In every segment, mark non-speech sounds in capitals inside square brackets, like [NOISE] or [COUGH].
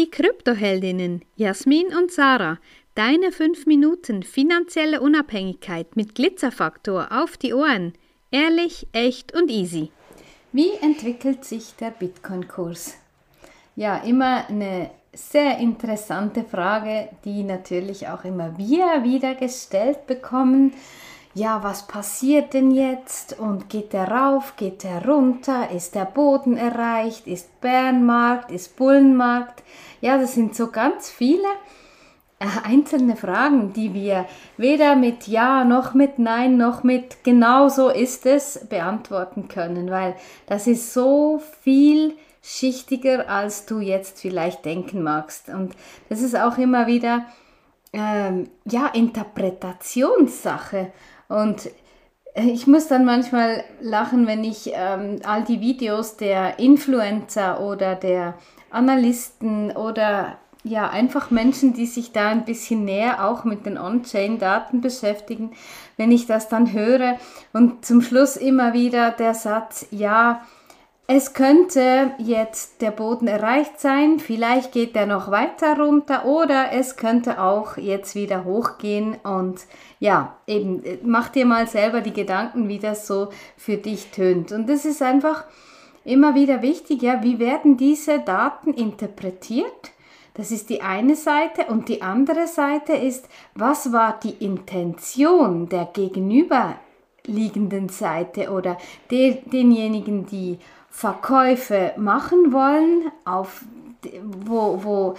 die Kryptoheldinnen Jasmin und Sarah. Deine 5 Minuten finanzielle Unabhängigkeit mit Glitzerfaktor auf die Ohren. Ehrlich, echt und easy. Wie entwickelt sich der Bitcoin-Kurs? Ja, immer eine sehr interessante Frage, die natürlich auch immer wir wieder gestellt bekommen. Ja, was passiert denn jetzt? Und geht der rauf, geht der runter? Ist der Boden erreicht? Ist Bärenmarkt? Ist Bullenmarkt? Ja, das sind so ganz viele äh, einzelne Fragen, die wir weder mit Ja noch mit Nein noch mit genau so ist es beantworten können, weil das ist so viel schichtiger, als du jetzt vielleicht denken magst. Und das ist auch immer wieder ähm, ja, Interpretationssache. Und ich muss dann manchmal lachen, wenn ich ähm, all die Videos der Influencer oder der Analysten oder ja, einfach Menschen, die sich da ein bisschen näher auch mit den On-Chain-Daten beschäftigen, wenn ich das dann höre. Und zum Schluss immer wieder der Satz, ja, es könnte jetzt der Boden erreicht sein, vielleicht geht er noch weiter runter oder es könnte auch jetzt wieder hochgehen und ja, eben, mach dir mal selber die Gedanken, wie das so für dich tönt. Und es ist einfach immer wieder wichtig, ja, wie werden diese Daten interpretiert? Das ist die eine Seite und die andere Seite ist, was war die Intention der gegenüberliegenden Seite oder der, denjenigen, die Verkäufe machen wollen, auf, wo, wo,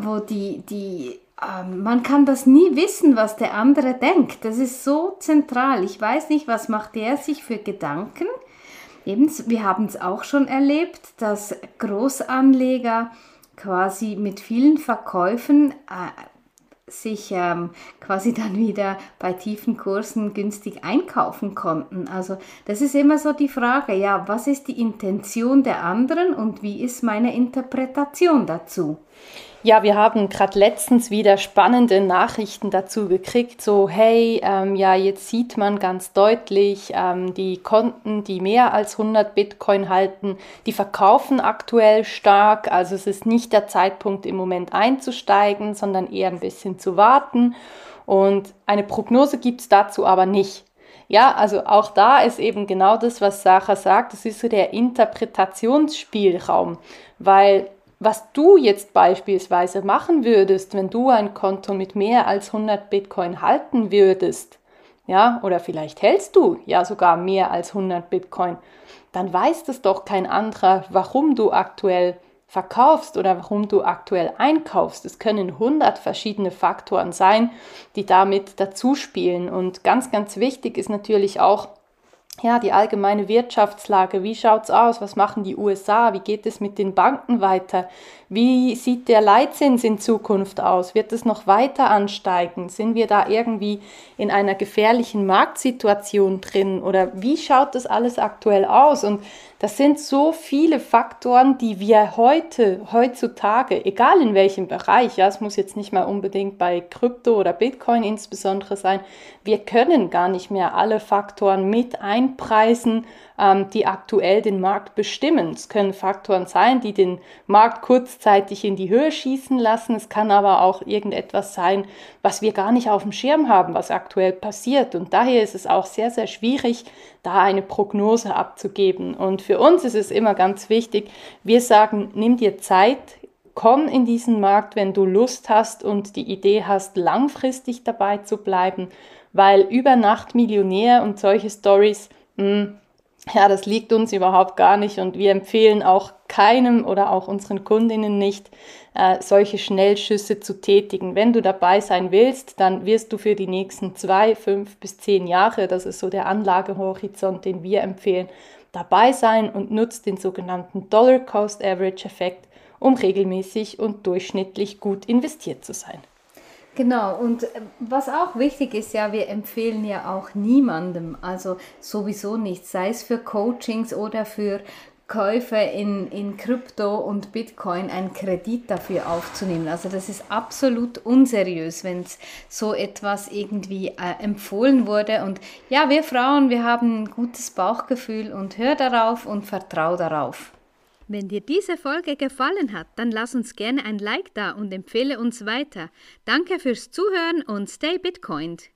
wo die, die ähm, man kann das nie wissen, was der andere denkt. Das ist so zentral. Ich weiß nicht, was macht der sich für Gedanken. Eben, wir haben es auch schon erlebt, dass Großanleger quasi mit vielen Verkäufen äh, sich ähm, quasi [LAUGHS] dann wieder bei tiefen Kursen günstig einkaufen konnten. Also das ist immer so die Frage, ja, was ist die Intention der anderen und wie ist meine Interpretation dazu? Ja, wir haben gerade letztens wieder spannende Nachrichten dazu gekriegt, so hey, ähm, ja, jetzt sieht man ganz deutlich, ähm, die Konten, die mehr als 100 Bitcoin halten, die verkaufen aktuell stark, also es ist nicht der Zeitpunkt im Moment einzusteigen, sondern eher ein bisschen zu warten. Und eine Prognose gibt es dazu aber nicht. Ja, also auch da ist eben genau das, was Sarah sagt, das ist so der Interpretationsspielraum, weil was du jetzt beispielsweise machen würdest, wenn du ein Konto mit mehr als 100 Bitcoin halten würdest, ja, oder vielleicht hältst du ja sogar mehr als 100 Bitcoin, dann weiß das doch kein anderer, warum du aktuell verkaufst oder warum du aktuell einkaufst. Es können 100 verschiedene Faktoren sein, die damit dazu spielen. Und ganz, ganz wichtig ist natürlich auch, ja, die allgemeine Wirtschaftslage, wie schaut's aus, was machen die USA, wie geht es mit den Banken weiter, wie sieht der Leitzins in Zukunft aus, wird es noch weiter ansteigen, sind wir da irgendwie in einer gefährlichen Marktsituation drin? Oder wie schaut das alles aktuell aus? Und das sind so viele Faktoren, die wir heute, heutzutage, egal in welchem Bereich, ja, es muss jetzt nicht mal unbedingt bei Krypto oder Bitcoin insbesondere sein, wir können gar nicht mehr alle Faktoren mit einpreisen, ähm, die aktuell den Markt bestimmen. Es können Faktoren sein, die den Markt kurzzeitig in die Höhe schießen lassen. Es kann aber auch irgendetwas sein, was wir gar nicht auf dem Schirm haben, was aktuell passiert. Und daher ist es auch sehr, sehr schwierig, da eine Prognose abzugeben. Und für uns ist es immer ganz wichtig, wir sagen, nimm dir Zeit, komm in diesen Markt, wenn du Lust hast und die Idee hast, langfristig dabei zu bleiben, weil über Nacht Millionär und solche Stories, hm, ja, das liegt uns überhaupt gar nicht und wir empfehlen auch keinem oder auch unseren Kundinnen nicht, äh, solche Schnellschüsse zu tätigen. Wenn du dabei sein willst, dann wirst du für die nächsten zwei, fünf bis zehn Jahre, das ist so der Anlagehorizont, den wir empfehlen, dabei sein und nutzt den sogenannten Dollar Cost Average Effekt, um regelmäßig und durchschnittlich gut investiert zu sein. Genau, und äh, was auch wichtig ist, ja, wir empfehlen ja auch niemandem, also sowieso nicht, sei es für Coachings oder für Käufe in, in Krypto und Bitcoin einen Kredit dafür aufzunehmen. Also das ist absolut unseriös, wenn so etwas irgendwie äh, empfohlen wurde. Und ja, wir Frauen, wir haben ein gutes Bauchgefühl und hör darauf und vertrau darauf. Wenn dir diese Folge gefallen hat, dann lass uns gerne ein Like da und empfehle uns weiter. Danke fürs Zuhören und stay Bitcoined.